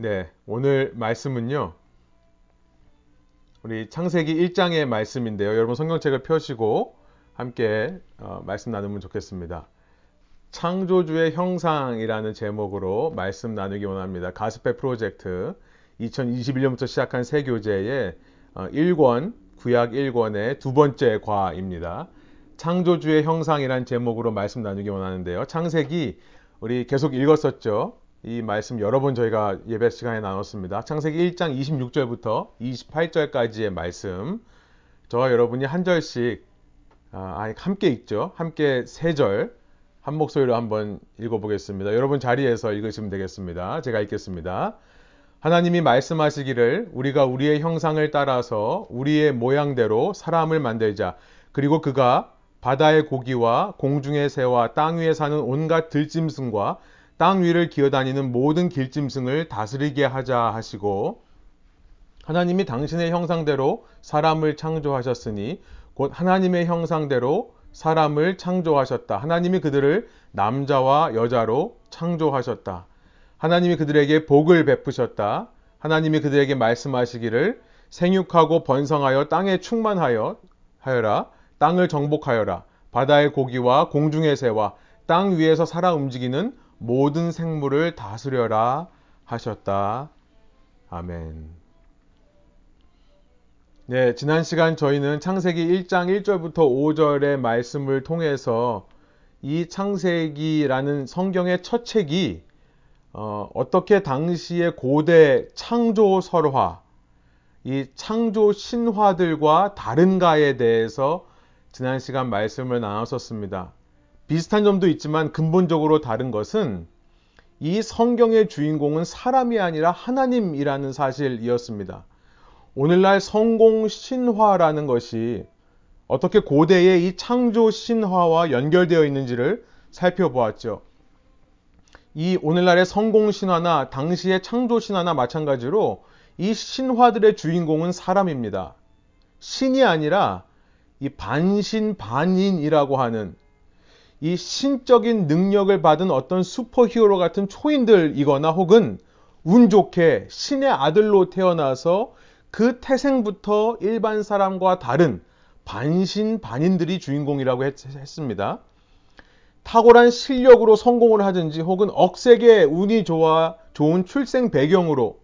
네, 오늘 말씀은요. 우리 창세기 1장의 말씀인데요. 여러분 성경책을 펴시고 함께 어, 말씀 나누면 좋겠습니다. 창조주의 형상이라는 제목으로 말씀 나누기 원합니다. 가스페 프로젝트 2021년부터 시작한 새 교재의 어, 1권, 구약 1권의 두 번째 과입니다. 창조주의 형상이라는 제목으로 말씀 나누기 원하는데요. 창세기 우리 계속 읽었었죠. 이 말씀 여러 번 저희가 예배 시간에 나눴습니다. 창세기 1장 26절부터 28절까지의 말씀. 저와 여러분이 한 절씩 아, 함께 읽죠. 함께 세 절 한 목소리로 한번 읽어보겠습니다. 여러분 자리에서 읽으시면 되겠습니다. 제가 읽겠습니다. 하나님이 말씀하시기를 우리가 우리의 형상을 따라서 우리의 모양대로 사람을 만들자. 그리고 그가 바다의 고기와 공중의 새와 땅 위에 사는 온갖 들짐승과 땅 위를 기어다니는 모든 길짐승을 다스리게 하자 하시고 하나님이 당신의 형상대로 사람을 창조하셨으니 곧 하나님의 형상대로 사람을 창조하셨다. 하나님이 그들을 남자와 여자로 창조하셨다. 하나님이 그들에게 복을 베푸셨다. 하나님이 그들에게 말씀하시기를 생육하고 번성하여 땅에 충만하여 하여라. 땅을 정복하여라. 바다의 고기와 공중의 새와 땅 위에서 살아 움직이는 모든 생물을 다스려라 하셨다. 아멘. 네, 지난 시간 저희는 창세기 1장 1절부터 5절의 말씀을 통해서 이 창세기라는 성경의 첫 책이 어, 떻게 당시의 고대 창조 설화, 이 창조 신화들과 다른가에 대해서 지난 시간 말씀을 나눴었습니다. 비슷한 점도 있지만 근본적으로 다른 것은 이 성경의 주인공은 사람이 아니라 하나님이라는 사실이었습니다. 오늘날 성공 신화라는 것이 어떻게 고대의 이 창조 신화와 연결되어 있는지를 살펴보았죠. 이 오늘날의 성공 신화나 당시의 창조 신화나 마찬가지로 이 신화들의 주인공은 사람입니다. 신이 아니라 이 반신반인이라고 하는 이 신적인 능력을 받은 어떤 슈퍼히어로 같은 초인들이거나 혹은 운 좋게 신의 아들로 태어나서 그 태생부터 일반 사람과 다른 반신반인들이 주인공이라고 했, 습니다. 탁월한 실력으로 성공을 하든지 혹은 억세게 운이 좋아 좋은 출생 배경으로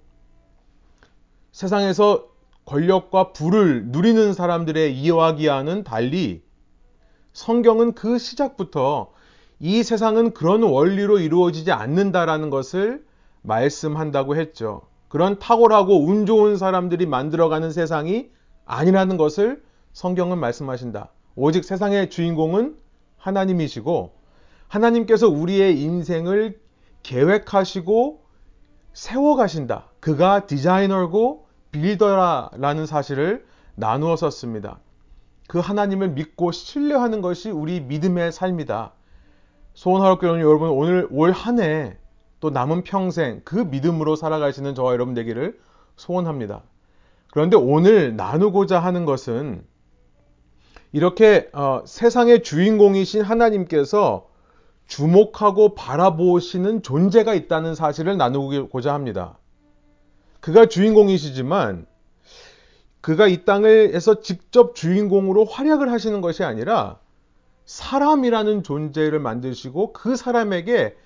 세상에서 권력과 부를 누리는 사람들의 이야기와는 달리 성경은 그 시작부터 이 세상은 그런 원리로 이루어지지 않는다라는 것을 말씀한다고 했죠. 그런 탁월하고 운 좋은 사람들이 만들어가는 세상이 아니라는 것을 성경은 말씀하신다. 오직 세상의 주인공은 하나님이시고 하나님께서 우리의 인생을 계획하시고 세워가신다. 그가 디자이너고 빌더라라는 사실을 나누어 썼습니다. 그 하나님을 믿고 신뢰하는 것이 우리 믿음의 삶이다. 소원하옵 교회 여러분 오늘 올 한 해 또 남은 평생 그 믿음으로 살아가시는 저와 여러분 되기를 소원합니다. 그런데 오늘 나누고자 하는 것은 이렇게 어, 세상의 주인공이신 하나님께서 주목하고 바라보시는 존재가 있다는 사실을 나누고자 합니다. 그가 주인공이시지만 그가 이 땅에서 직접 주인공으로 활약을 하시는 것이 아니라 사람이라는 존재를 만드시고 그 사람에게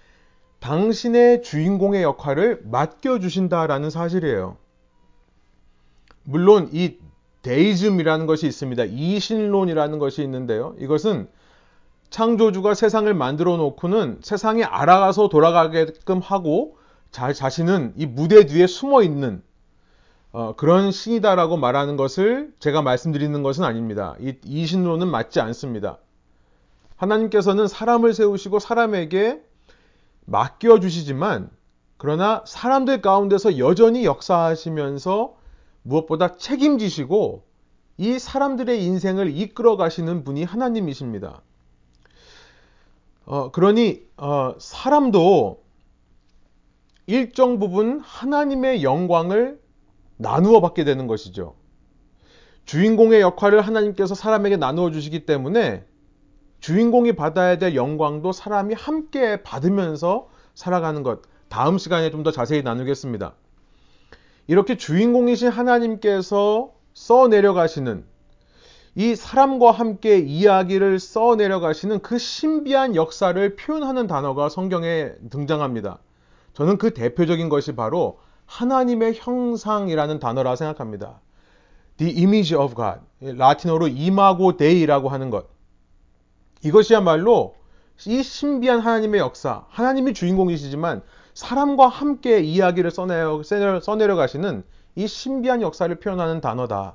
당신의 주인공의 역할을 맡겨주신다라는 사실이에요. 물론 이 데이즘이라는 것이 있습니다. 이신론이라는 것이 있는데요. 이것은 창조주가 세상을 만들어 놓고는 세상에 알아가서 돌아가게끔 하고 자, 자신은 이 무대 뒤에 숨어 있는 어, 그런 신이다라고 말하는 것을 제가 말씀드리는 것은 아닙니다. 이, 이 신론은 맞지 않습니다. 하나님께서는 사람을 세우시고 사람에게 맡겨주시지만 그러나 사람들 가운데서 여전히 역사하시면서 무엇보다 책임지시고 이 사람들의 인생을 이끌어 가시는 분이 하나님이십니다. 어, 그러니 어, 사람도 일정 부분 하나님의 영광을 나누어 받게 되는 것이죠. 주인공의 역할을 하나님께서 사람에게 나누어 주시기 때문에 주인공이 받아야 될 영광도 사람이 함께 받으면서 살아가는 것. 다음 시간에 좀 더 자세히 나누겠습니다. 이렇게 주인공이신 하나님께서 써 내려가시는 이 사람과 함께 이야기를 써 내려가시는 그 신비한 역사를 표현하는 단어가 성경에 등장합니다. 저는 그 대표적인 것이 바로 하나님의 형상이라는 단어라 생각합니다. The image of God. 라틴어로 이마고 데이라고 하는 것. 이것이야말로 이 신비한 하나님의 역사, 하나님이 주인공이시지만 사람과 함께 이야기를 써내려, 써내려 가시는 이 신비한 역사를 표현하는 단어다.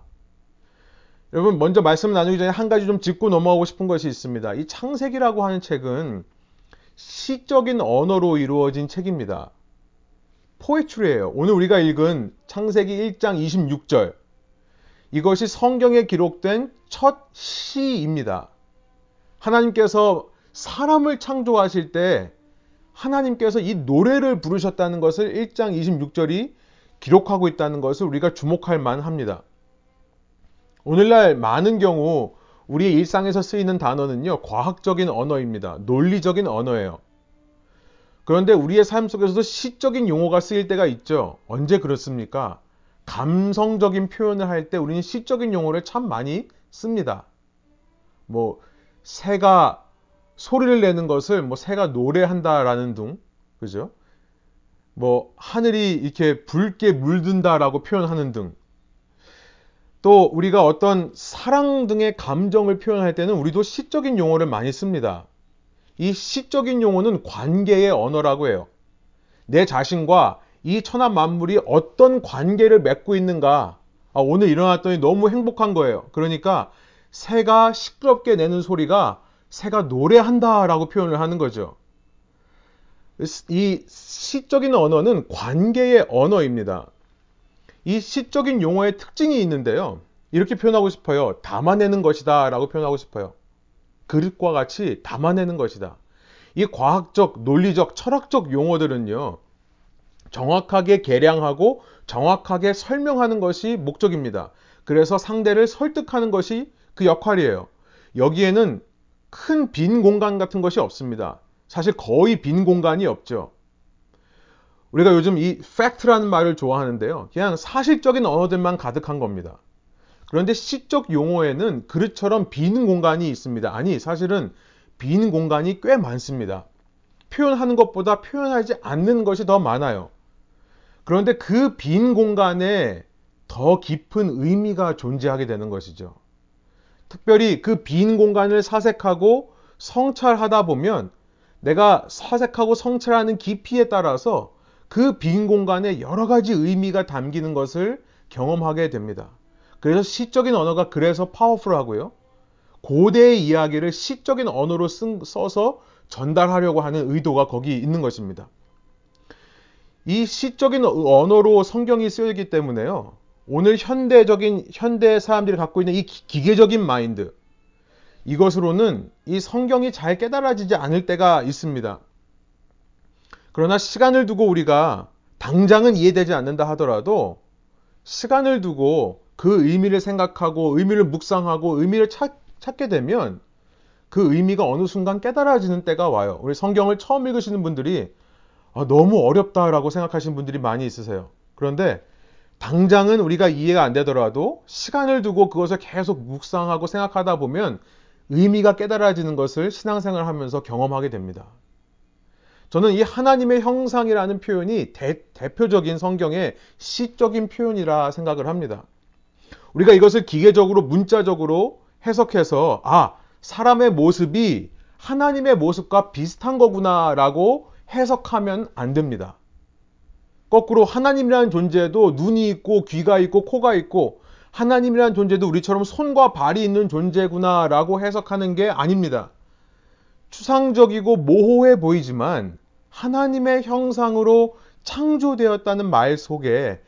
여러분, 먼저 말씀 나누기 전에 한 가지 좀 짚고 넘어가고 싶은 것이 있습니다. 이 창세기라고 하는 책은 시적인 언어로 이루어진 책입니다. 포에츄리예요. 오늘 우리가 읽은 창세기 1장 26절. 이것이 성경에 기록된 첫 시입니다. 하나님께서 사람을 창조하실 때 하나님께서 이 노래를 부르셨다는 것을 1장 26절이 기록하고 있다는 것을 우리가 주목할 만합니다. 오늘날 많은 경우 우리의 일상에서 쓰이는 단어는요, 과학적인 언어입니다. 논리적인 언어예요. 그런데 우리의 삶 속에서도 시적인 용어가 쓰일 때가 있죠. 언제 그렇습니까? 감성적인 표현을 할 때 우리는 시적인 용어를 참 많이 씁니다. 뭐, 새가 소리를 내는 것을 뭐 새가 노래한다라는 둥, 그죠? 뭐 하늘이 이렇게 붉게 물든다라고 표현하는 등. 또 우리가 어떤 사랑 등의 감정을 표현할 때는 우리도 시적인 용어를 많이 씁니다. 이 시적인 용어는 관계의 언어라고 해요. 내 자신과 이 천하 만물이 어떤 관계를 맺고 있는가. 아, 오늘 일어났더니 너무 행복한 거예요. 그러니까 새가 시끄럽게 내는 소리가 새가 노래한다라고 표현을 하는 거죠. 이 시적인 언어는 관계의 언어입니다. 이 시적인 용어의 특징이 있는데요. 이렇게 표현하고 싶어요. 담아내는 것이다 라고 표현하고 싶어요. 그릇과 같이 담아내는 것이다. 이 과학적, 논리적, 철학적 용어들은요. 정확하게 계량하고 정확하게 설명하는 것이 목적입니다. 그래서 상대를 설득하는 것이 그 역할이에요. 여기에는 큰 빈 공간 같은 것이 없습니다. 사실 거의 빈 공간이 없죠. 우리가 요즘 이 팩트라는 말을 좋아하는데요. 그냥 사실적인 언어들만 가득한 겁니다. 그런데 시적 용어에는 그릇처럼 빈 공간이 있습니다. 아니, 사실은 빈 공간이 꽤 많습니다. 표현하는 것보다 표현하지 않는 것이 더 많아요. 그런데 그 빈 공간에 더 깊은 의미가 존재하게 되는 것이죠. 특별히 그 빈 공간을 사색하고 성찰하다 보면 내가 사색하고 성찰하는 깊이에 따라서 그 빈 공간에 여러 가지 의미가 담기는 것을 경험하게 됩니다. 그래서 시적인 언어가 그래서 파워풀하고요. 고대의 이야기를 시적인 언어로 쓴, 써서 전달하려고 하는 의도가 거기 있는 것입니다. 이 시적인 언어로 성경이 쓰여있기 때문에요. 오늘 현대적인 현대 사람들이 갖고 있는 이 기계적인 마인드 이것으로는 이 성경이 잘 깨달아지지 않을 때가 있습니다. 그러나 시간을 두고 우리가 당장은 이해되지 않는다 하더라도 시간을 두고 그 의미를 생각하고 의미를 묵상하고 의미를 찾, 찾게 되면 그 의미가 어느 순간 깨달아지는 때가 와요. 우리 성경을 처음 읽으시는 분들이 아, 너무 어렵다라고 생각하시는 분들이 많이 있으세요. 그런데 당장은 우리가 이해가 안 되더라도 시간을 두고 그것을 계속 묵상하고 생각하다 보면 의미가 깨달아지는 것을 신앙생활 하면서 경험하게 됩니다. 저는 이 하나님의 형상이라는 표현이 대, 표적인 성경의 시적인 표현이라 생각을 합니다. 우리가 이것을 기계적으로 문자적으로 해석해서 아, 사람의 모습이 하나님의 모습과 비슷한 거구나라고 해석하면 안 됩니다. 거꾸로 하나님이라는 존재도 눈이 있고 귀가 있고 코가 있고 하나님이라는 존재도 우리처럼 손과 발이 있는 존재구나라고 해석하는 게 아닙니다. 추상적이고 모호해 보이지만 하나님의 형상으로 창조되었다는 말 속에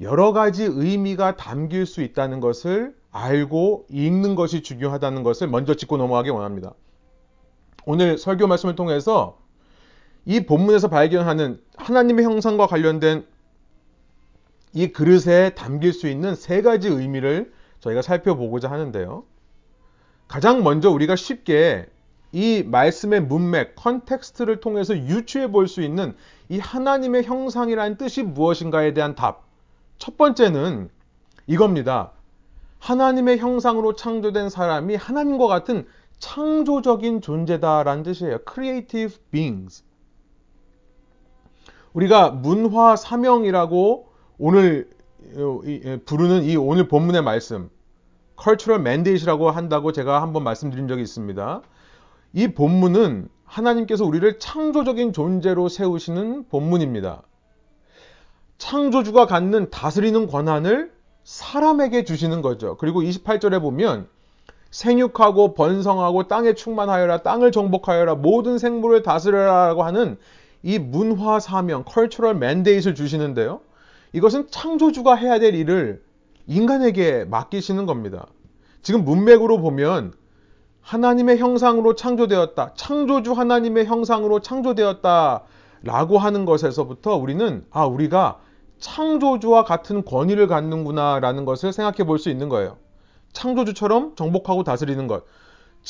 여러 가지 의미가 담길 수 있다는 것을 알고 읽는 것이 중요하다는 것을 먼저 짚고 넘어가기 원합니다. 오늘 설교 말씀을 통해서 이 본문에서 발견하는 하나님의 형상과 관련된 이 그릇에 담길 수 있는 세 가지 의미를 저희가 살펴보고자 하는데요. 가장 먼저 우리가 쉽게 이 말씀의 문맥, context를 통해서 유추해 볼 수 있는 이 하나님의 형상이라는 뜻이 무엇인가에 대한 답. 첫 번째는 이겁니다. 하나님의 형상으로 창조된 사람이 하나님과 같은 창조적인 존재다라는 뜻이에요. creative beings. 우리가 문화 사명이라고 오늘 예, 부르는 이 오늘 본문의 말씀, cultural mandate이라고 한다고 제가 한번 말씀드린 적이 있습니다. 이 본문은 하나님께서 우리를 창조적인 존재로 세우시는 본문입니다. 창조주가 갖는 다스리는 권한을 사람에게 주시는 거죠. 그리고 28절에 보면 생육하고 번성하고 땅에 충만하여라 땅을 정복하여라 모든 생물을 다스려라라고 하는 이 문화 사명, cultural mandate을 주시는데요. 이것은 창조주가 해야 될 일을 인간에게 맡기시는 겁니다. 지금 문맥으로 보면 하나님의 형상으로 창조되었다. 창조주 하나님의 형상으로 창조되었다. 라고 하는 것에서부터 우리는 아, 우리가 창조주와 같은 권위를 갖는구나 라는 것을 생각해 볼 수 있는 거예요. 창조주처럼 정복하고 다스리는 것.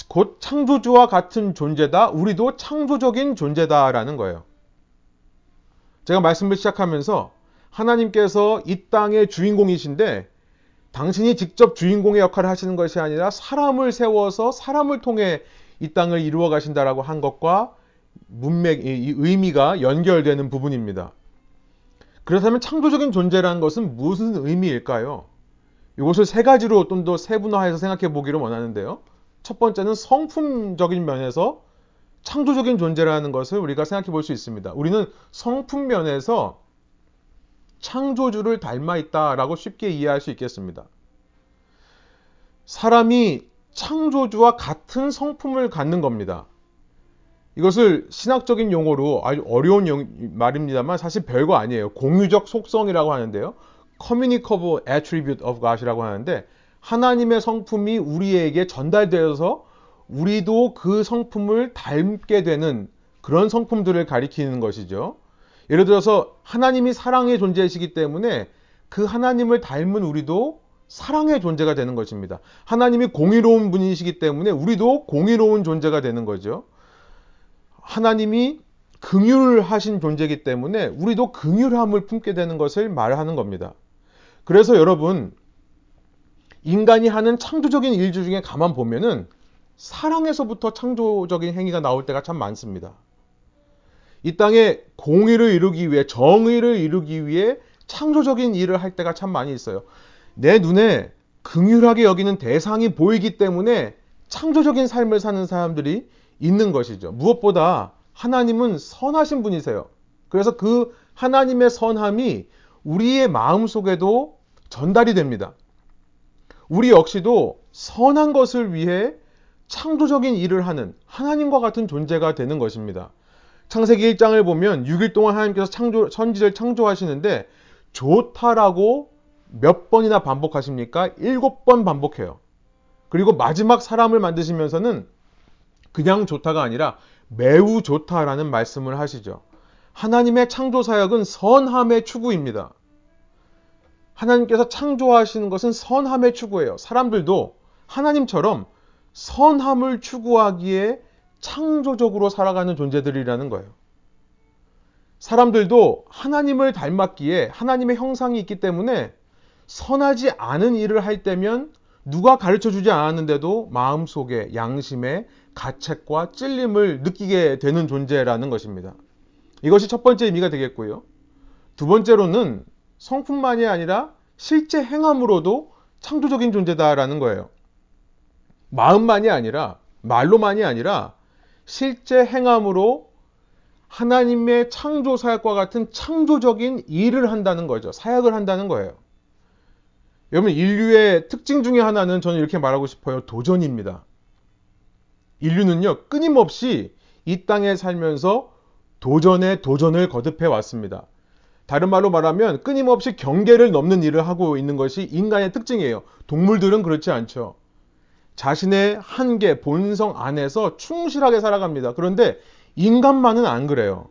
곧 창조주와 같은 존재다. 우리도 창조적인 존재다라는 거예요. 제가 말씀을 시작하면서 하나님께서 이 땅의 주인공이신데 당신이 직접 주인공의 역할을 하시는 것이 아니라 사람을 세워서 사람을 통해 이 땅을 이루어 가신다라고 한 것과 문맥, 이 의미가 연결되는 부분입니다. 그렇다면 창조적인 존재라는 것은 무슨 의미일까요? 이것을 세 가지로 좀 더 세분화해서 생각해 보기를 원하는데요. 첫 번째는 성품적인 면에서 창조적인 존재라는 것을 우리가 생각해 볼 수 있습니다. 우리는 성품 면에서 창조주를 닮아 있다라고 쉽게 이해할 수 있겠습니다. 사람이 창조주와 같은 성품을 갖는 겁니다. 이것을 신학적인 용어로 아주 어려운 말입니다만 사실 별거 아니에요. 공유적 속성이라고 하는데요. communicable attribute of God이라고 하는데 하나님의 성품이 우리에게 전달되어서 우리도 그 성품을 닮게 되는 그런 성품들을 가리키는 것이죠. 예를 들어서 하나님이 사랑의 존재이시기 때문에 그 하나님을 닮은 우리도 사랑의 존재가 되는 것입니다. 하나님이 공의로운 분이시기 때문에 우리도 공의로운 존재가 되는 거죠. 하나님이 긍휼하신 존재이기 때문에 우리도 긍휼함을 품게 되는 것을 말하는 겁니다. 그래서 여러분 인간이 하는 창조적인 일 중에 가만 보면은 사랑에서부터 창조적인 행위가 나올 때가 참 많습니다. 이 땅에 공의를 이루기 위해 정의를 이루기 위해 창조적인 일을 할 때가 참 많이 있어요. 내 눈에 긍휼하게 여기는 대상이 보이기 때문에 창조적인 삶을 사는 사람들이 있는 것이죠. 무엇보다 하나님은 선하신 분이세요. 그래서 그 하나님의 선함이 우리의 마음 속에도 전달이 됩니다. 우리 역시도 선한 것을 위해 창조적인 일을 하는 하나님과 같은 존재가 되는 것입니다. 창세기 1장을 보면 6일 동안 하나님께서 창조, 선지를 창조하시는데 좋다라고 몇 번이나 반복하십니까? 일곱 번 반복해요. 그리고 마지막 사람을 만드시면서는 그냥 좋다가 아니라 매우 좋다라는 말씀을 하시죠. 하나님의 창조 사역은 선함의 추구입니다. 하나님께서 창조하시는 것은 선함의 추구예요. 사람들도 하나님처럼 선함을 추구하기에 창조적으로 살아가는 존재들이라는 거예요. 사람들도 하나님을 닮았기에 하나님의 형상이 있기 때문에 선하지 않은 일을 할 때면 누가 가르쳐 주지 않았는데도 마음속에 양심에 가책과 찔림을 느끼게 되는 존재라는 것입니다. 이것이 첫 번째 의미가 되겠고요. 두 번째로는 성품만이 아니라 실제 행함으로도 창조적인 존재다라는 거예요. 마음만이 아니라 말로만이 아니라 실제 행함으로 하나님의 창조 사역과 같은 창조적인 일을 한다는 거죠. 사역을 한다는 거예요. 여러분 인류의 특징 중에 하나는 저는 이렇게 말하고 싶어요. 도전입니다. 인류는요 끊임없이 이 땅에 살면서 도전에 도전을 거듭해 왔습니다. 다른 말로 말하면 끊임없이 경계를 넘는 일을 하고 있는 것이 인간의 특징이에요. 동물들은 그렇지 않죠. 자신의 한계, 본성 안에서 충실하게 살아갑니다. 그런데 인간만은 안 그래요.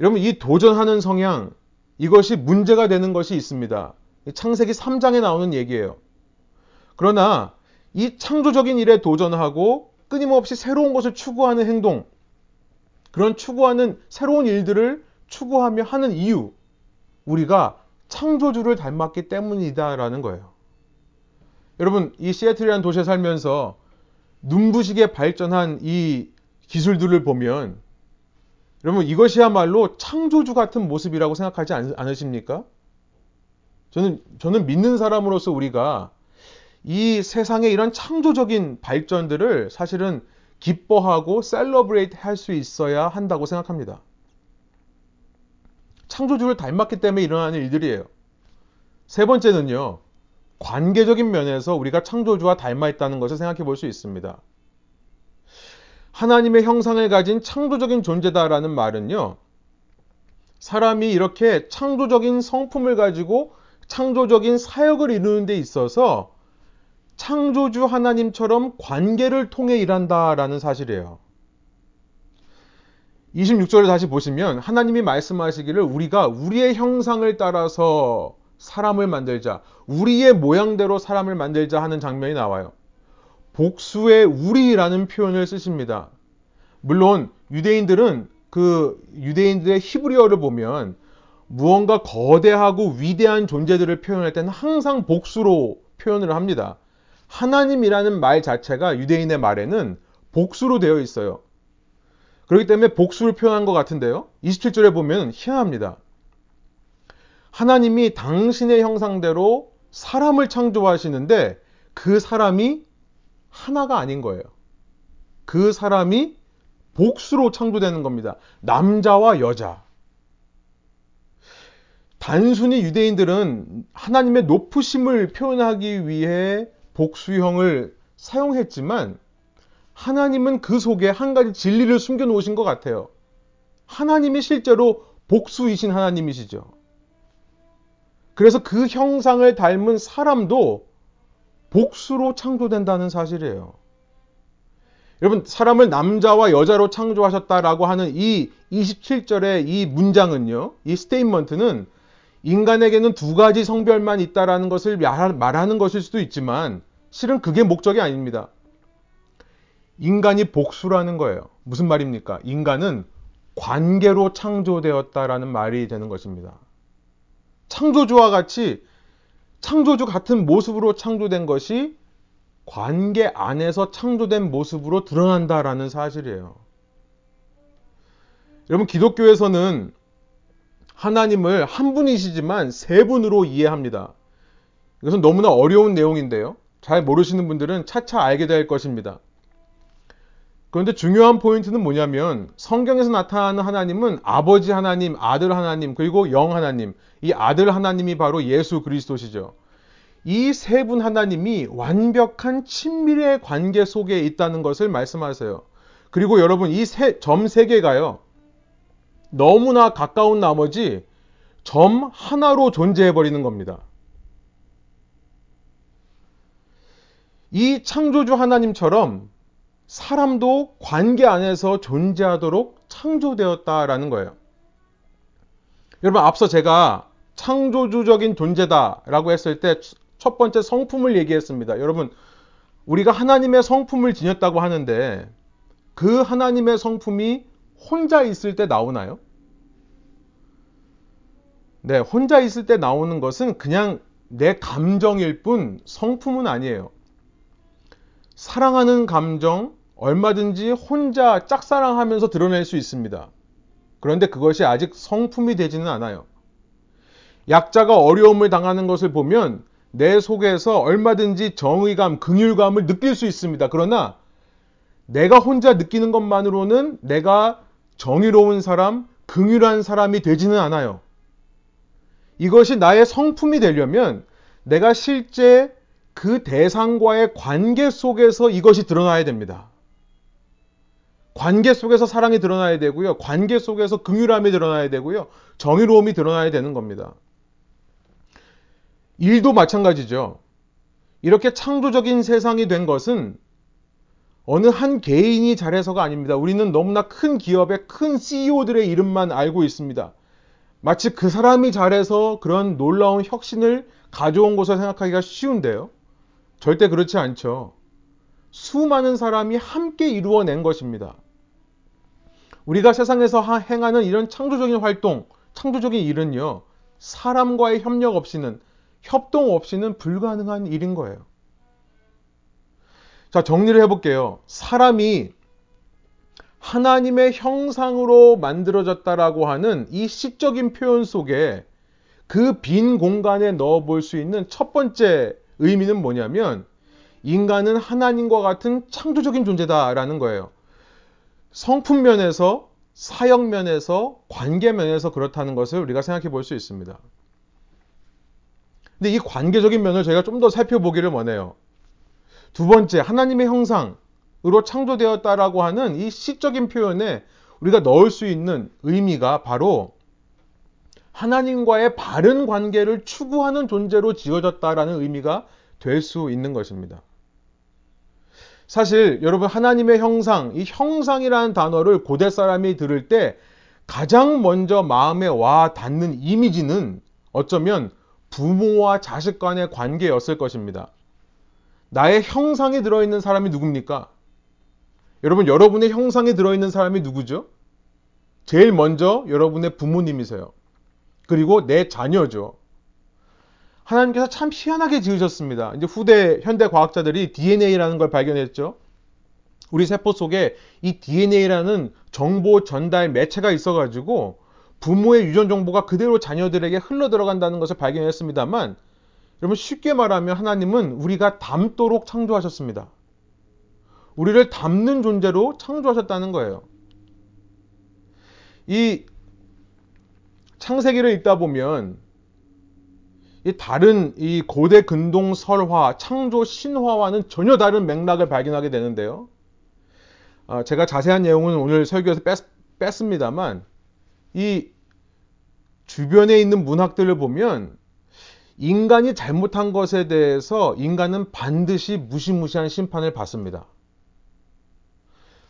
여러분, 이 도전하는 성향, 이것이 문제가 되는 것이 있습니다. 창세기 3장에 나오는 얘기예요. 그러나 이 창조적인 일에 도전하고 끊임없이 새로운 것을 추구하는 행동, 그런 추구하는 새로운 일들을 추구하며 하는 이유, 우리가 창조주를 닮았기 때문이다라는 거예요. 여러분, 이 시애틀이라는 도시에 살면서 눈부시게 발전한 이 기술들을 보면 여러분 이것이야말로 창조주 같은 모습이라고 생각하지 않 으십니까? 저는 저는 믿는 사람으로서 우리가 이 세상의 이런 창조적인 발전들을 사실은 기뻐하고 셀러브레이트 할 수 있어야 한다고 생각합니다. 창조주를 닮았기 때문에 일어나는 일들이에요. 세 번째는요. 관계적인 면에서 우리가 창조주와 닮아 있다는 것을 생각해 볼 수 있습니다. 하나님의 형상을 가진 창조적인 존재다라는 말은요. 사람이 이렇게 창조적인 성품을 가지고 창조적인 사역을 이루는 데 있어서 창조주 하나님처럼 관계를 통해 일한다라는 사실이에요. 26절을 다시 보시면 하나님이 말씀하시기를 우리가 우리의 형상을 따라서 사람을 만들자, 우리의 모양대로 사람을 만들자 하는 장면이 나와요. 복수의 우리라는 표현을 쓰십니다. 물론 유대인들은 그 유대인들의 히브리어를 보면 무언가 거대하고 위대한 존재들을 표현할 때는 항상 복수로 표현을 합니다. 하나님이라는 말 자체가 유대인의 말에는 복수로 되어 있어요. 그렇기 때문에 복수를 표현한 것 같은데요. 27절에 보면 희한합니다. 하나님이 당신의 형상대로 사람을 창조하시는데 그 사람이 하나가 아닌 거예요. 그 사람이 복수로 창조되는 겁니다. 남자와 여자. 단순히 유대인들은 하나님의 높으심을 표현하기 위해 복수형을 사용했지만 하나님은 그 속에 한 가지 진리를 숨겨 놓으신 것 같아요. 하나님이 실제로 복수이신 하나님이시죠. 그래서 그 형상을 닮은 사람도 복수로 창조된다는 사실이에요. 여러분, 사람을 남자와 여자로 창조하셨다라고 하는 이 27절의 이 문장은요, 이 스테인먼트는 인간에게는 두 가지 성별만 있다라는 것을 말하는 것일 수도 있지만, 실은 그게 목적이 아닙니다. 인간이 복수라는 거예요. 무슨 말입니까? 인간은 관계로 창조되었다라는 말이 되는 것입니다. 창조주와 같이 창조주 같은 모습으로 창조된 것이 관계 안에서 창조된 모습으로 드러난다라는 사실이에요. 여러분, 기독교에서는 하나님을 한 분이시지만 세 분으로 이해합니다. 이것은 너무나 어려운 내용인데요. 잘 모르시는 분들은 차차 알게 될 것입니다. 그런데 중요한 포인트는 뭐냐면 성경에서 나타나는 하나님은 아버지 하나님, 아들 하나님, 그리고 영 하나님. 이 아들 하나님이 바로 예수 그리스도시죠. 이 세 분 하나님이 완벽한 친밀의 관계 속에 있다는 것을 말씀하세요. 그리고 여러분 이 점 세 개가요. 너무나 가까운 나머지 점 하나로 존재해 버리는 겁니다. 이 창조주 하나님처럼 사람도 관계 안에서 존재하도록 창조되었다라는 거예요. 여러분, 앞서 제가 창조주적인 존재다라고 했을 때 첫 번째 성품을 얘기했습니다. 여러분, 우리가 하나님의 성품을 지녔다고 하는데 그 하나님의 성품이 혼자 있을 때 나오나요? 네, 혼자 있을 때 나오는 것은 그냥 내 감정일 뿐 성품은 아니에요. 사랑하는 감정 얼마든지 혼자 짝사랑하면서 드러낼 수 있습니다. 그런데 그것이 아직 성품이 되지는 않아요. 약자가 어려움을 당하는 것을 보면 내 속에서 얼마든지 정의감, 긍휼감을 느낄 수 있습니다. 그러나 내가 혼자 느끼는 것만으로는 내가 정의로운 사람, 긍휼한 사람이 되지는 않아요. 이것이 나의 성품이 되려면 내가 실제 그 대상과의 관계 속에서 이것이 드러나야 됩니다. 관계 속에서 사랑이 드러나야 되고요. 관계 속에서 긍휼함이 드러나야 되고요. 정의로움이 드러나야 되는 겁니다. 일도 마찬가지죠. 이렇게 창조적인 세상이 된 것은 어느 한 개인이 잘해서가 아닙니다. 우리는 너무나 큰 기업의 큰 CEO들의 이름만 알고 있습니다. 마치 그 사람이 잘해서 그런 놀라운 혁신을 가져온 것을 생각하기가 쉬운데요. 절대 그렇지 않죠. 수많은 사람이 함께 이루어낸 것입니다. 우리가 세상에서 행하는 이런 창조적인 활동, 창조적인 일은요, 사람과의 협력 없이는, 협동 없이는 불가능한 일인 거예요. 자, 정리를 해볼게요. 사람이 하나님의 형상으로 만들어졌다라고 하는 이 시적인 표현 속에 그 빈 공간에 넣어 볼 수 있는 첫 번째 의미는 뭐냐면 인간은 하나님과 같은 창조적인 존재다라는 거예요. 성품 면에서, 사역 면에서, 관계 면에서 그렇다는 것을 우리가 생각해 볼 수 있습니다. 근데 이 관계적인 면을 저희가 좀 더 살펴보기를 원해요. 두 번째, 하나님의 형상 으로 창조되었다라고 하는 이 시적인 표현에 우리가 넣을 수 있는 의미가 바로 하나님과의 바른 관계를 추구하는 존재로 지어졌다라는 의미가 될 수 있는 것입니다. 사실 여러분 하나님의 형상, 이 형상이라는 단어를 고대 사람이 들을 때 가장 먼저 마음에 와 닿는 이미지는 어쩌면 부모와 자식 간의 관계였을 것입니다. 나의 형상이 들어있는 사람이 누굽니까? 여러분, 여러분의 형상이 들어있는 사람이 누구죠? 제일 먼저 여러분의 부모님이세요. 그리고 내 자녀죠. 하나님께서 참 희한하게 지으셨습니다. 이제 후대 현대 과학자들이 DNA라는 걸 발견했죠. 우리 세포 속에 이 DNA라는 정보 전달 매체가 있어가지고 부모의 유전 정보가 그대로 자녀들에게 흘러 들어간다는 것을 발견했습니다만, 여러분 쉽게 말하면 하나님은 우리가 닮도록 창조하셨습니다. 우리를 닮는 존재로 창조하셨다는 거예요. 이 창세기를 읽다 보면 이 다른 이 고대 근동 설화, 창조 신화와는 전혀 다른 맥락을 발견하게 되는데요. 어, 제가 자세한 내용은 오늘 설교에서 뺐, 뺐습니다만 이 주변에 있는 문학들을 보면 인간이 잘못한 것에 대해서 인간은 반드시 무시무시한 심판을 받습니다.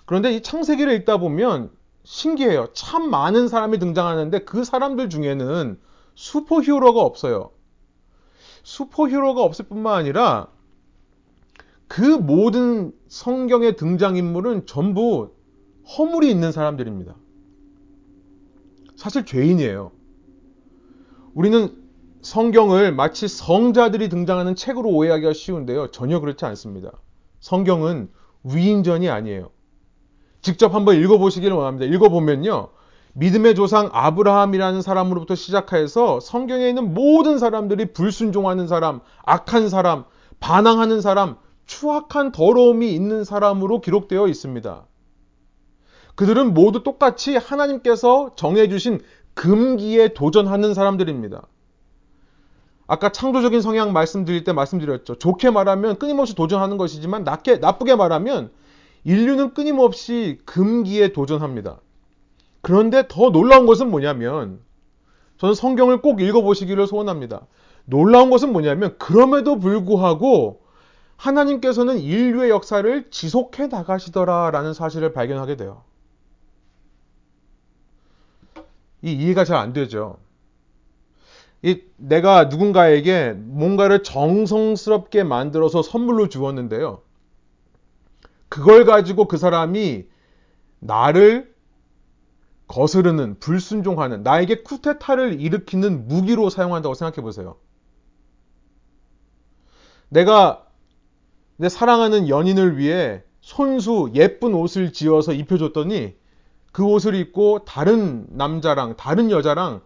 그런데 이 창세기를 읽다 보면 신기해요. 참 많은 사람이 등장하는데 그 사람들 중에는 슈퍼 히어로가 없어요. 슈퍼 히어로가 없을 뿐만 아니라 그 모든 성경의 등장인물은 전부 허물이 있는 사람들입니다. 사실 죄인이에요. 우리는 성경을 마치 성자들이 등장하는 책으로 오해하기가 쉬운데요. 전혀 그렇지 않습니다. 성경은 위인전이 아니에요. 직접 한번 읽어보시기를 원합니다. 읽어보면요. 믿음의 조상 아브라함이라는 사람으로부터 시작해서 성경에 있는 모든 사람들이 불순종하는 사람, 악한 사람, 반항하는 사람, 추악한 더러움이 있는 사람으로 기록되어 있습니다. 그들은 모두 똑같이 하나님께서 정해주신 금기에 도전하는 사람들입니다. 아까 창조적인 성향 말씀드릴 때 말씀드렸죠. 좋게 말하면 끊임없이 도전하는 것이지만 나게, 나쁘게 말하면 인류는 끊임없이 금기에 도전합니다. 그런데 더 놀라운 것은 뭐냐면 저는 성경을 꼭 읽어보시기를 소원합니다. 놀라운 것은 뭐냐면 그럼에도 불구하고 하나님께서는 인류의 역사를 지속해 나가시더라라는 사실을 발견하게 돼요. 이 이해가 잘 안 되죠. 이 내가 누군가에게 뭔가를 정성스럽게 만들어서 선물로 주었는데요. 그걸 가지고 그 사람이 나를 거스르는, 불순종하는, 나에게 쿠데타를 일으키는 무기로 사용한다고 생각해 보세요. 내가 내 사랑하는 연인을 위해 손수 예쁜 옷을 지어서 입혀줬더니 그 옷을 입고 다른 남자랑, 다른 여자랑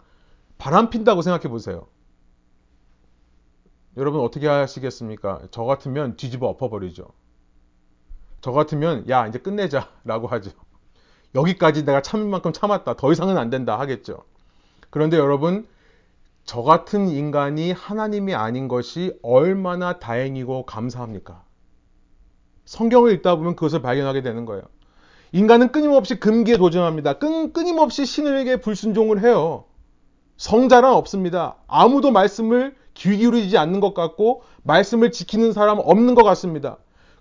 바람 핀다고 생각해 보세요. 여러분 어떻게 하시겠습니까? 저 같으면 뒤집어 엎어버리죠. 저 같으면 야 이제 끝내자 라고 하죠. 여기까지 내가 참을 만큼 참았다. 더 이상은 안 된다 하겠죠. 그런데 여러분 저 같은 인간이 하나님이 아닌 것이 얼마나 다행이고 감사합니까? 성경을 읽다 보면 그것을 발견하게 되는 거예요. 인간은 끊임없이 금기에 도전합니다. 끊, 끊임없이 신에게 불순종을 해요. 성자란 없습니다. 아무도 말씀을 귀 기울이지 않는 것 같고 말씀을 지키는 사람 없는 것 같습니다.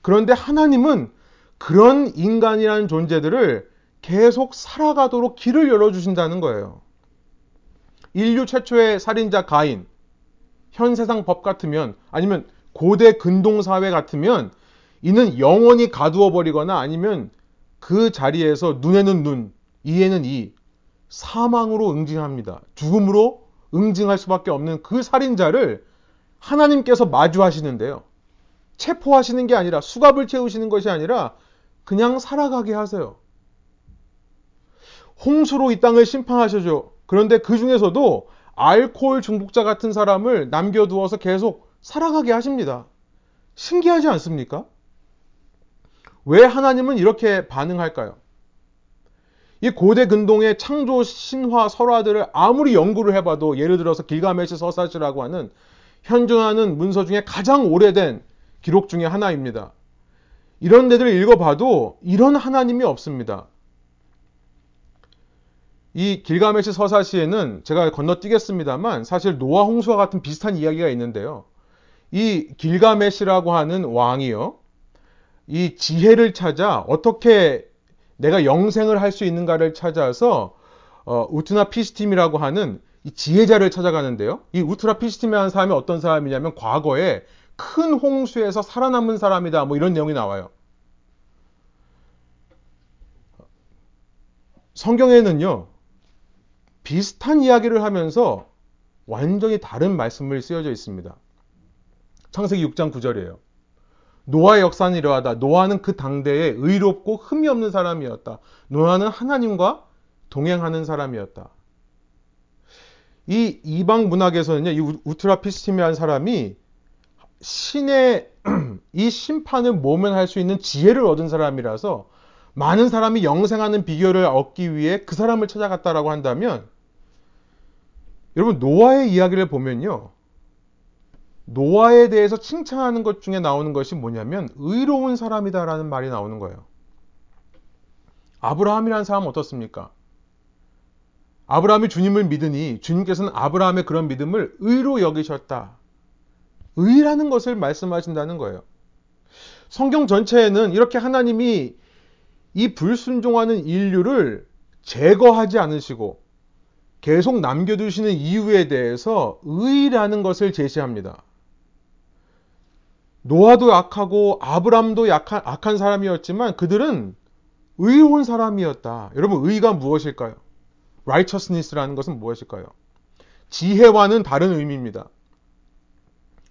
그런데 하나님은 그런 인간이라는 존재들을 계속 살아가도록 길을 열어주신다는 거예요. 인류 최초의 살인자 가인, 현 세상 법 같으면 아니면 고대 근동사회 같으면 이는 영원히 가두어 버리거나 아니면 그 자리에서 눈에는 눈, 이에는 이, 사망으로 응징합니다. 죽음으로 응징할 수밖에 없는 그 살인자를 하나님께서 마주하시는데요. 체포하시는 게 아니라 수갑을 채우시는 것이 아니라 그냥 살아가게 하세요. 홍수로 이 땅을 심판하셔죠. 그런데 그 중에서도 알코올 중독자 같은 사람을 남겨두어서 계속 살아가게 하십니다. 신기하지 않습니까? 왜 하나님은 이렇게 반응할까요? 이 고대 근동의 창조 신화 설화들을 아무리 연구를 해봐도 예를 들어서 길가메시 서사시라고 하는 현존하는 문서 중에 가장 오래된 기록 중의 하나입니다. 이런 데들 읽어봐도 이런 하나님이 없습니다. 이 길가메시 서사시에는 제가 건너뛰겠습니다만 사실 노아 홍수와 같은 비슷한 이야기가 있는데요. 이 길가메시라고 하는 왕이요. 이 지혜를 찾아 어떻게 내가 영생을 할 수 있는가를 찾아서 어, 우트나 피스팀이라고 하는 이 지혜자를 찾아가는데요. 이 우트라 피스팀이라는 사람이 어떤 사람이냐면 과거에 큰 홍수에서 살아남은 사람이다. 뭐 이런 내용이 나와요. 성경에는요. 비슷한 이야기를 하면서 완전히 다른 말씀을 쓰여져 있습니다. 창세기 6장 9절이에요. 노아의 역사는 이러하다. 노아는 그 당대에 의롭고 흠이 없는 사람이었다. 노아는 하나님과 동행하는 사람이었다. 이 이방 문학에서는요, 이 우트라 피스팀이라는 사람이 신의 이 심판을 모면할 수 있는 지혜를 얻은 사람이라서 많은 사람이 영생하는 비결을 얻기 위해 그 사람을 찾아갔다라고 한다면 여러분 노아의 이야기를 보면요. 노아에 대해서 칭찬하는 것 중에 나오는 것이 뭐냐면 의로운 사람이다라는 말이 나오는 거예요. 아브라함이라는 사람은 어떻습니까? 아브라함이 주님을 믿으니 주님께서는 아브라함의 그런 믿음을 의로 여기셨다. 의라는 것을 말씀하신다는 거예요. 성경 전체에는 이렇게 하나님이 이 불순종하는 인류를 제거하지 않으시고 계속 남겨두시는 이유에 대해서 의라는 것을 제시합니다. 노아도 약하고 아브람도 약한, 악한 사람이었지만 그들은 의로운 사람이었다. 여러분, 의가 무엇일까요? righteousness라는 것은 무엇일까요? 지혜와는 다른 의미입니다.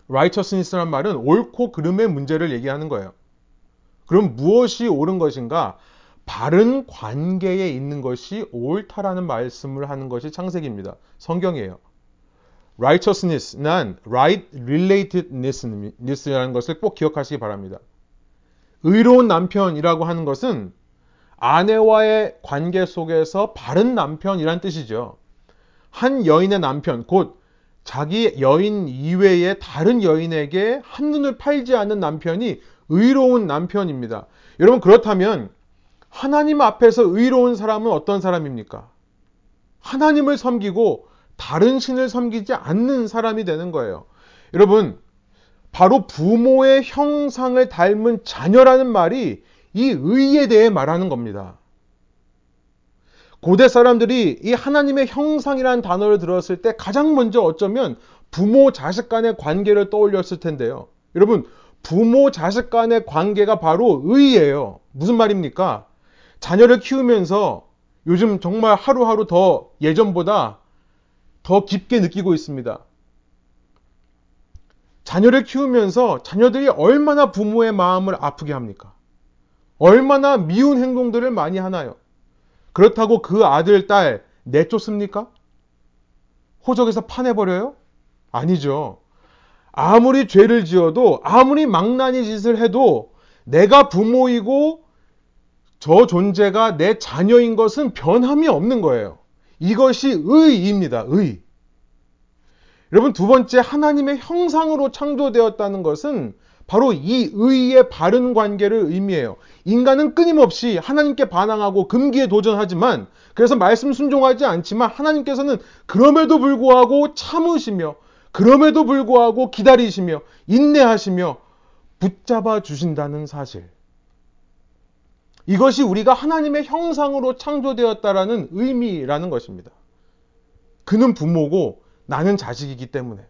Righteousness란 말은 옳고 그름의 문제를 얘기하는 거예요. 그럼 무엇이 옳은 것인가? 바른 관계에 있는 것이 옳다라는 말씀을 하는 것이 창세기입니다. 성경이에요. righteousness, 난 right relatedness라는 것을 꼭 기억하시기 바랍니다. 의로운 남편이라고 하는 것은 아내와의 관계 속에서 바른 남편이란 뜻이죠. 한 여인의 남편, 곧 자기 여인 이외의 다른 여인에게 한눈을 팔지 않는 남편이 의로운 남편입니다. 여러분, 그렇다면 하나님 앞에서 의로운 사람은 어떤 사람입니까? 하나님을 섬기고 다른 신을 섬기지 않는 사람이 되는 거예요. 여러분, 바로 부모의 형상을 닮은 자녀라는 말이 이 의에 대해 말하는 겁니다. 고대 사람들이 이 하나님의 형상이라는 단어를 들었을 때 가장 먼저 어쩌면 부모 자식 간의 관계를 떠올렸을 텐데요. 여러분, 부모 자식 간의 관계가 바로 의예요. 무슨 말입니까? 자녀를 키우면서 요즘 정말 하루하루 더 예전보다 더 깊게 느끼고 있습니다. 자녀를 키우면서 자녀들이 얼마나 부모의 마음을 아프게 합니까? 얼마나 미운 행동들을 많이 하나요? 그렇다고 그 아들, 딸 내쫓습니까? 호적에서 파내버려요? 아니죠. 아무리 죄를 지어도, 아무리 망나니 짓을 해도 내가 부모이고 저 존재가 내 자녀인 것은 변함이 없는 거예요. 이것이 의입니다. 의. 여러분 두 번째 하나님의 형상으로 창조되었다는 것은 바로 이 의의 바른 관계를 의미해요. 인간은 끊임없이 하나님께 반항하고 금기에 도전하지만 그래서 말씀 순종하지 않지만 하나님께서는 그럼에도 불구하고 참으시며 그럼에도 불구하고 기다리시며 인내하시며 붙잡아 주신다는 사실. 이것이 우리가 하나님의 형상으로 창조되었다라는 의미라는 것입니다. 그는 부모고 나는 자식이기 때문에.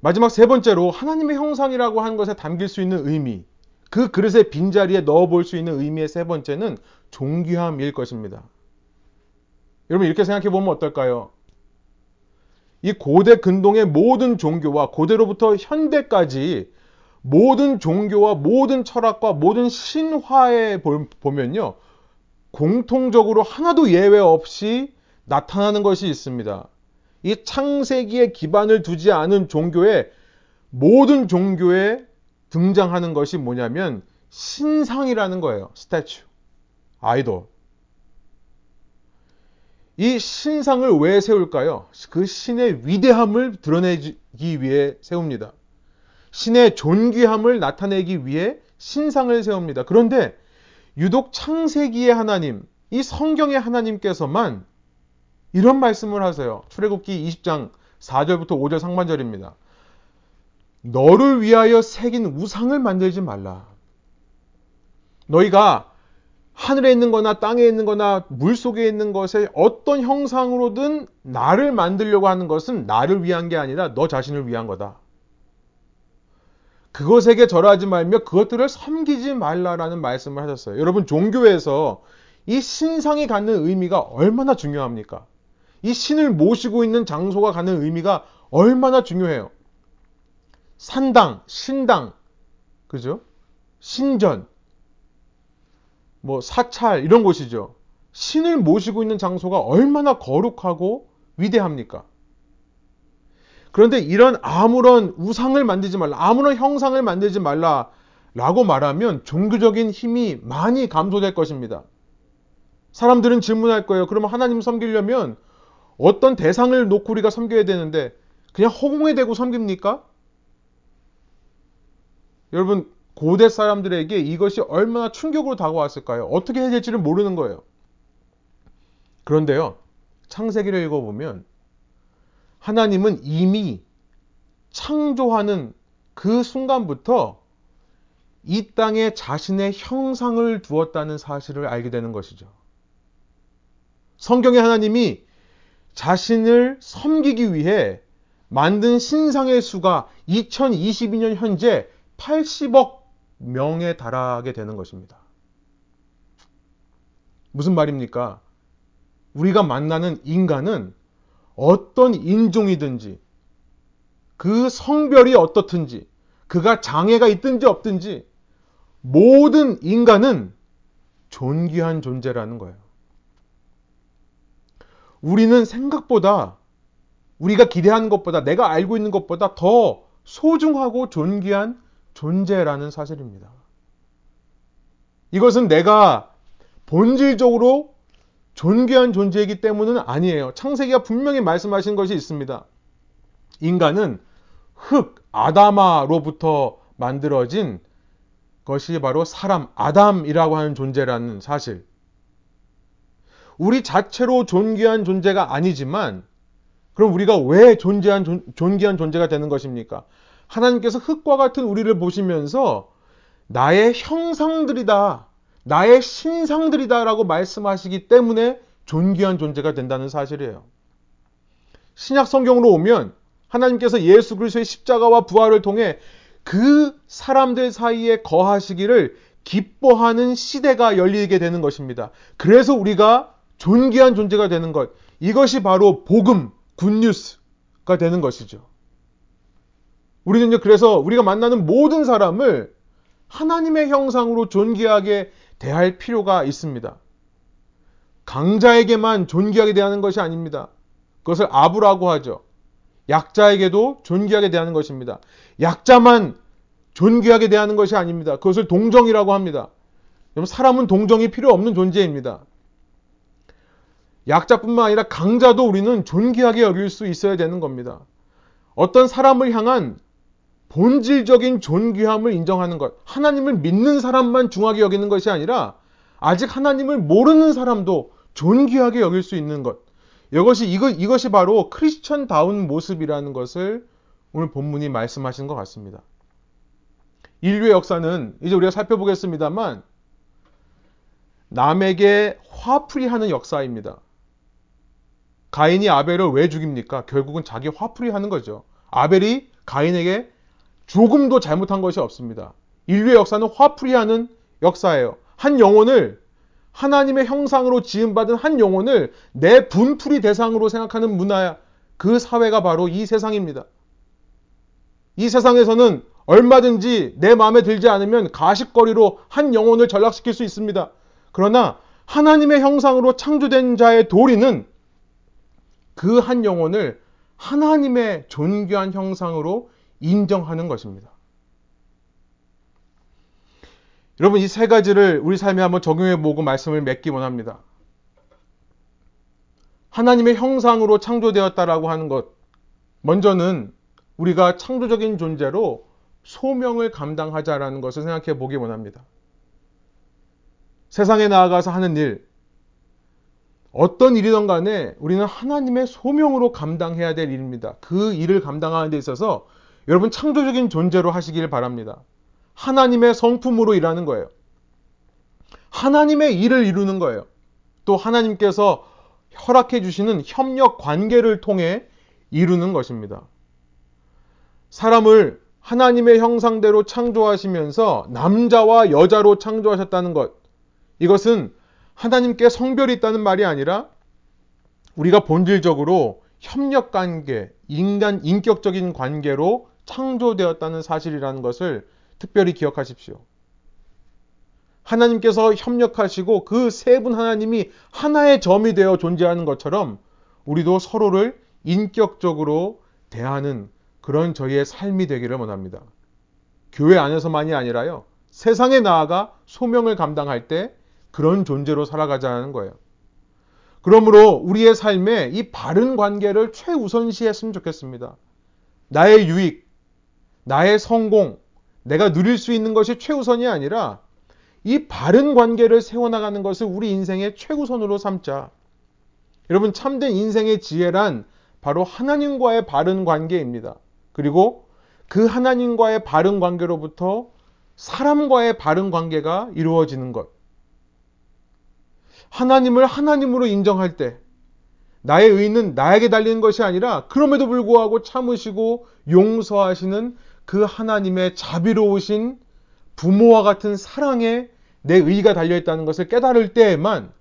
마지막 세 번째로 하나님의 형상이라고 하는 것에 담길 수 있는 의미, 그 그릇의 빈자리에 넣어볼 수 있는 의미의 세 번째는 존귀함일 것입니다. 여러분 이렇게 생각해 보면 어떨까요? 이 고대 근동의 모든 종교와 고대로부터 현대까지 모든 종교와 모든 철학과 모든 신화에 보면요. 공통적으로 하나도 예외 없이 나타나는 것이 있습니다. 이 창세기에 기반을 두지 않은 종교의 모든 종교에 등장하는 것이 뭐냐면 신상이라는 거예요. 스태츄. 아이돌. 이 신상을 왜 세울까요? 그 신의 위대함을 드러내기 위해 세웁니다. 신의 존귀함을 나타내기 위해 신상을 세웁니다. 그런데 유독 창세기의 하나님, 이 성경의 하나님께서만 이런 말씀을 하세요. 출애굽기 20장 4절부터 5절 상반절입니다. 너를 위하여 새긴 우상을 만들지 말라. 너희가 하늘에 있는 거나 땅에 있는 거나 물 속에 있는 것에 어떤 형상으로든 나를 만들려고 하는 것은 나를 위한 게 아니라 너 자신을 위한 거다. 그것에게 절하지 말며 그것들을 섬기지 말라라는 말씀을 하셨어요. 여러분, 종교에서 이 신상이 갖는 의미가 얼마나 중요합니까? 이 신을 모시고 있는 장소가 갖는 의미가 얼마나 중요해요. 산당, 신당, 그죠? 신전, 뭐 사찰 이런 곳이죠. 신을 모시고 있는 장소가 얼마나 거룩하고 위대합니까? 그런데 이런 아무런 우상을 만들지 말라, 아무런 형상을 만들지 말라 라고 말하면 종교적인 힘이 많이 감소될 것입니다. 사람들은 질문할 거예요. 그러면 하나님 섬기려면 어떤 대상을 놓고 우리가 섬겨야 되는데 그냥 허공에 대고 섬깁니까? 여러분 고대 사람들에게 이것이 얼마나 충격으로 다가왔을까요? 어떻게 해야 될지를 모르는 거예요. 그런데요. 창세기를 읽어보면 하나님은 이미 창조하는 그 순간부터 이 땅에 자신의 형상을 두었다는 사실을 알게 되는 것이죠. 성경의 하나님이 자신을 섬기기 위해 만든 신상의 수가 2022년 현재 80억 명에 달하게 되는 것입니다. 무슨 말입니까? 우리가 만나는 인간은 어떤 인종이든지 그 성별이 어떻든지 그가 장애가 있든지 없든지 모든 인간은 존귀한 존재라는 거예요. 우리는 생각보다 우리가 기대하는 것보다 내가 알고 있는 것보다 더 소중하고 존귀한 존재라는 사실입니다. 이것은 내가 본질적으로 존귀한 존재이기 때문은 아니에요. 창세기가 분명히 말씀하신 것이 있습니다. 인간은 흙, 아다마로부터 만들어진 것이 바로 사람, 아담이라고 하는 존재라는 사실. 우리 자체로 존귀한 존재가 아니지만, 그럼 우리가 왜 존재한, 존, 존귀한 존재가 되는 것입니까? 하나님께서 흙과 같은 우리를 보시면서 나의 형상들이다. 나의 신상들이다라고 말씀하시기 때문에 존귀한 존재가 된다는 사실이에요. 신약 성경으로 오면 하나님께서 예수 그리스도의 십자가와 부활을 통해 그 사람들 사이에 거하시기를 기뻐하는 시대가 열리게 되는 것입니다. 그래서 우리가 존귀한 존재가 되는 것. 이것이 바로 복음, 굿뉴스가 되는 것이죠. 우리는요, 그래서 우리가 만나는 모든 사람을 하나님의 형상으로 존귀하게 대할 필요가 있습니다. 강자에게만 존귀하게 대하는 것이 아닙니다. 그것을 아부라고 하죠. 약자에게도 존귀하게 대하는 것입니다. 약자만 존귀하게 대하는 것이 아닙니다. 그것을 동정이라고 합니다. 사람은 동정이 필요 없는 존재입니다. 약자뿐만 아니라 강자도 우리는 존귀하게 여길 수 있어야 되는 겁니다. 어떤 사람을 향한 본질적인 존귀함을 인정하는 것. 하나님을 믿는 사람만 중하게 여기는 것이 아니라 아직 하나님을 모르는 사람도 존귀하게 여길 수 있는 것. 이것이 이거, 이것이 바로 크리스천다운 모습이라는 것을 오늘 본문이 말씀하시는 것 같습니다. 인류의 역사는 이제 우리가 살펴보겠습니다만 남에게 화풀이 하는 역사입니다. 가인이 아벨을 왜 죽입니까? 결국은 자기 화풀이 하는 거죠. 아벨이 가인에게 조금도 잘못한 것이 없습니다. 인류의 역사는 화풀이하는 역사예요. 한 영혼을 하나님의 형상으로 지음받은 한 영혼을 내 분풀이 대상으로 생각하는 문화 그 사회가 바로 이 세상입니다. 이 세상에서는 얼마든지 내 마음에 들지 않으면 가식거리로 한 영혼을 전락시킬 수 있습니다. 그러나 하나님의 형상으로 창조된 자의 도리는 그 한 영혼을 하나님의 존귀한 형상으로 인정하는 것입니다. 여러분, 이 세 가지를 우리 삶에 한번 적용해 보고 말씀을 맺기 원합니다. 하나님의 형상으로 창조되었다라고 하는 것. 먼저는 우리가 창조적인 존재로 소명을 감당하자라는 것을 생각해 보기 원합니다. 세상에 나아가서 하는 일, 어떤 일이든 간에 우리는 하나님의 소명으로 감당해야 될 일입니다. 그 일을 감당하는 데 있어서 여러분 창조적인 존재로 하시길 바랍니다. 하나님의 성품으로 일하는 거예요. 하나님의 일을 이루는 거예요. 또 하나님께서 허락해 주시는 협력 관계를 통해 이루는 것입니다. 사람을 하나님의 형상대로 창조하시면서 남자와 여자로 창조하셨다는 것. 이것은 하나님께 성별이 있다는 말이 아니라 우리가 본질적으로 협력 관계, 인간 인격적인 관계로 창조되었다는 사실이라는 것을 특별히 기억하십시오. 하나님께서 협력하시고 그 세 분 하나님이 하나의 점이 되어 존재하는 것처럼 우리도 서로를 인격적으로 대하는 그런 저희의 삶이 되기를 원합니다. 교회 안에서만이 아니라요. 세상에 나아가 소명을 감당할 때 그런 존재로 살아가자는 거예요. 그러므로 우리의 삶에 이 바른 관계를 최우선시했으면 좋겠습니다. 나의 유익, 나의 성공, 내가 누릴 수 있는 것이 최우선이 아니라 이 바른 관계를 세워나가는 것을 우리 인생의 최우선으로 삼자. 여러분, 참된 인생의 지혜란 바로 하나님과의 바른 관계입니다. 그리고 그 하나님과의 바른 관계로부터 사람과의 바른 관계가 이루어지는 것. 하나님을 하나님으로 인정할 때 나의 의는 나에게 달리는 것이 아니라 그럼에도 불구하고 참으시고 용서하시는 그 하나님의 자비로우신 부모와 같은 사랑에 내 의가 달려있다는 것을 깨달을 때에만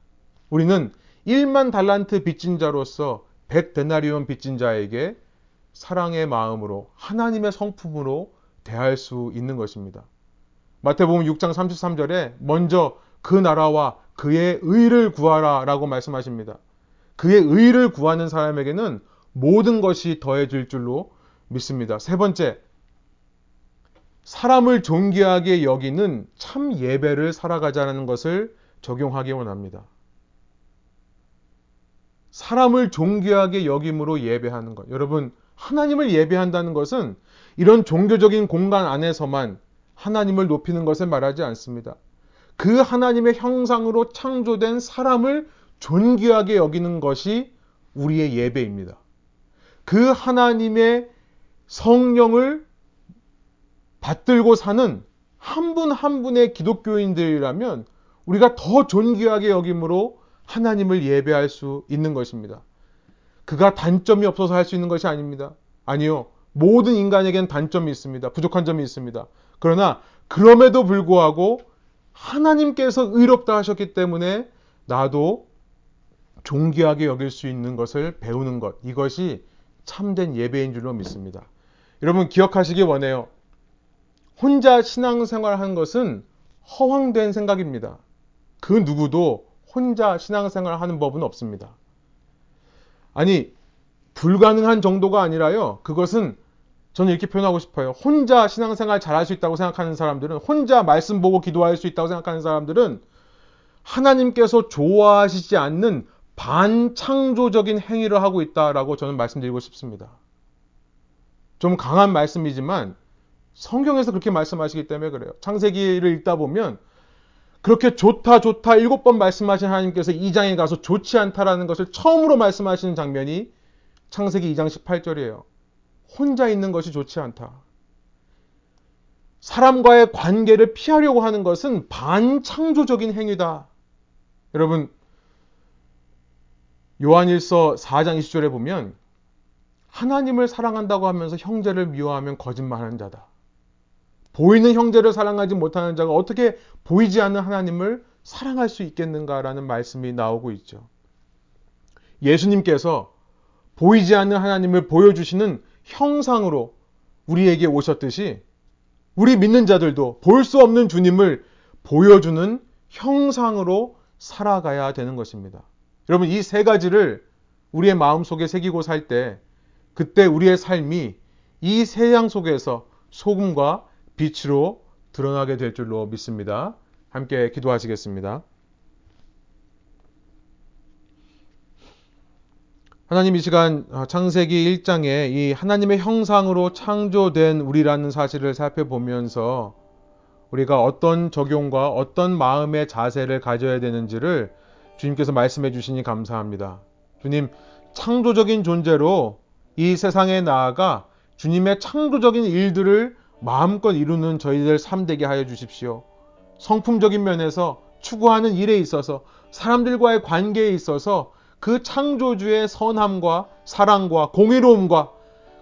우리는 1만 달란트 빚진 자로서 100데나리온 빚진 자에게 사랑의 마음으로 하나님의 성품으로 대할 수 있는 것입니다. 마태복음 6장 33절에 먼저 그 나라와 그의 의를 구하라 라고 말씀하십니다. 그의 의를 구하는 사람에게는 모든 것이 더해질 줄로 믿습니다. 세 번째, 사람을 존귀하게 여기는 참 예배를 살아가자는 것을 적용하기 원합니다. 사람을 존귀하게 여김으로 예배하는 것. 여러분, 하나님을 예배한다는 것은 이런 종교적인 공간 안에서만 하나님을 높이는 것을 말하지 않습니다. 그 하나님의 형상으로 창조된 사람을 존귀하게 여기는 것이 우리의 예배입니다. 그 하나님의 성령을 받들고 사는 한 분한 한 분의 기독교인들이라면 우리가 더 존귀하게 여김으로 하나님을 예배할 수 있는 것입니다. 그가 단점이 없어서 할 수 있는 것이 아닙니다. 아니요. 모든 인간에겐 단점이 있습니다. 부족한 점이 있습니다. 그러나 그럼에도 불구하고 하나님께서 의롭다 하셨기 때문에 나도 존귀하게 여길 수 있는 것을 배우는 것. 이것이 참된 예배인 줄로 믿습니다. 여러분 기억하시기 원해요. 혼자 신앙생활 한 것은 허황된 생각입니다. 그 누구도 혼자 신앙생활 하는 법은 없습니다. 아니, 불가능한 정도가 아니라요. 그것은 저는 이렇게 표현하고 싶어요. 혼자 신앙생활 잘할 수 있다고 생각하는 사람들은, 혼자 말씀 보고 기도할 수 있다고 생각하는 사람들은 하나님께서 좋아하시지 않는 반창조적인 행위를 하고 있다라고 저는 말씀드리고 싶습니다. 좀 강한 말씀이지만 성경에서 그렇게 말씀하시기 때문에 그래요. 창세기를 읽다 보면 그렇게 좋다 좋다 일곱 번 말씀하신 하나님께서 2장에 가서 좋지 않다라는 것을 처음으로 말씀하시는 장면이 창세기 2장 18절이에요. 혼자 있는 것이 좋지 않다. 사람과의 관계를 피하려고 하는 것은 반창조적인 행위다. 여러분, 요한일서 4장 20절에 보면 하나님을 사랑한다고 하면서 형제를 미워하면 거짓말하는 자다. 보이는 형제를 사랑하지 못하는 자가 어떻게 보이지 않는 하나님을 사랑할 수 있겠는가라는 말씀이 나오고 있죠. 예수님께서 보이지 않는 하나님을 보여주시는 형상으로 우리에게 오셨듯이 우리 믿는 자들도 볼 수 없는 주님을 보여주는 형상으로 살아가야 되는 것입니다. 여러분, 이 세 가지를 우리의 마음 속에 새기고 살 때, 그때 우리의 삶이 이 세상 속에서 소금과 빛으로 드러나게 될 줄로 믿습니다. 함께 기도하시겠습니다. 하나님 이 시간 창세기 1장에 이 하나님의 형상으로 창조된 우리라는 사실을 살펴보면서 우리가 어떤 적용과 어떤 마음의 자세를 가져야 되는지를 주님께서 말씀해 주시니 감사합니다. 주님, 창조적인 존재로 이 세상에 나아가 주님의 창조적인 일들을 마음껏 이루는 저희들 삶 되게 하여 주십시오. 성품적인 면에서 추구하는 일에 있어서 사람들과의 관계에 있어서 그 창조주의 선함과 사랑과 공의로움과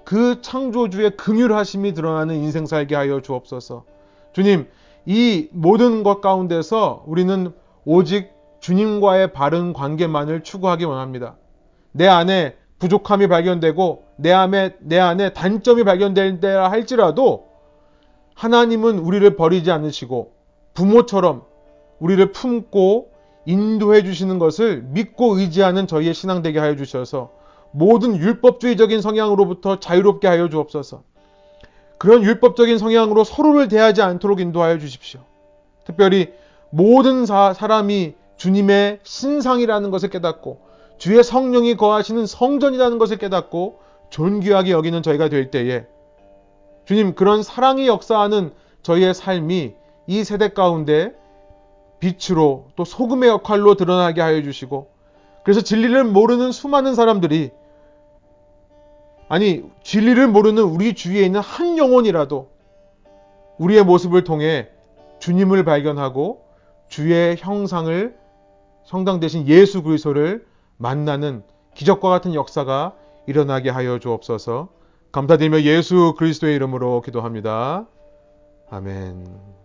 그 창조주의 긍휼하심이 드러나는 인생 살게 하여 주옵소서. 주님, 이 모든 것 가운데서 우리는 오직 주님과의 바른 관계만을 추구하기 원합니다. 내 안에 부족함이 발견되고 내 안에 내 안에 단점이 발견된다 할지라도 하나님은 우리를 버리지 않으시고 부모처럼 우리를 품고 인도해 주시는 것을 믿고 의지하는 저희의 신앙 되게 하여 주셔서 모든 율법주의적인 성향으로부터 자유롭게 하여 주옵소서. 그런 율법적인 성향으로 서로를 대하지 않도록 인도하여 주십시오. 특별히 모든 사, 사람이 주님의 신상이라는 것을 깨닫고 주의 성령이 거하시는 성전이라는 것을 깨닫고 존귀하게 여기는 저희가 될 때에 주님 그런 사랑이 역사하는 저희의 삶이 이 세대 가운데 빛으로 또 소금의 역할로 드러나게 하여 주시고 그래서 진리를 모르는 수많은 사람들이 아니 진리를 모르는 우리 주위에 있는 한 영혼이라도 우리의 모습을 통해 주님을 발견하고 주의 형상을 성당 대신 예수 그리스도를 만나는 기적과 같은 역사가 일어나게 하여 주옵소서. 감사드리며 예수 그리스도의 이름으로 기도합니다. 아멘.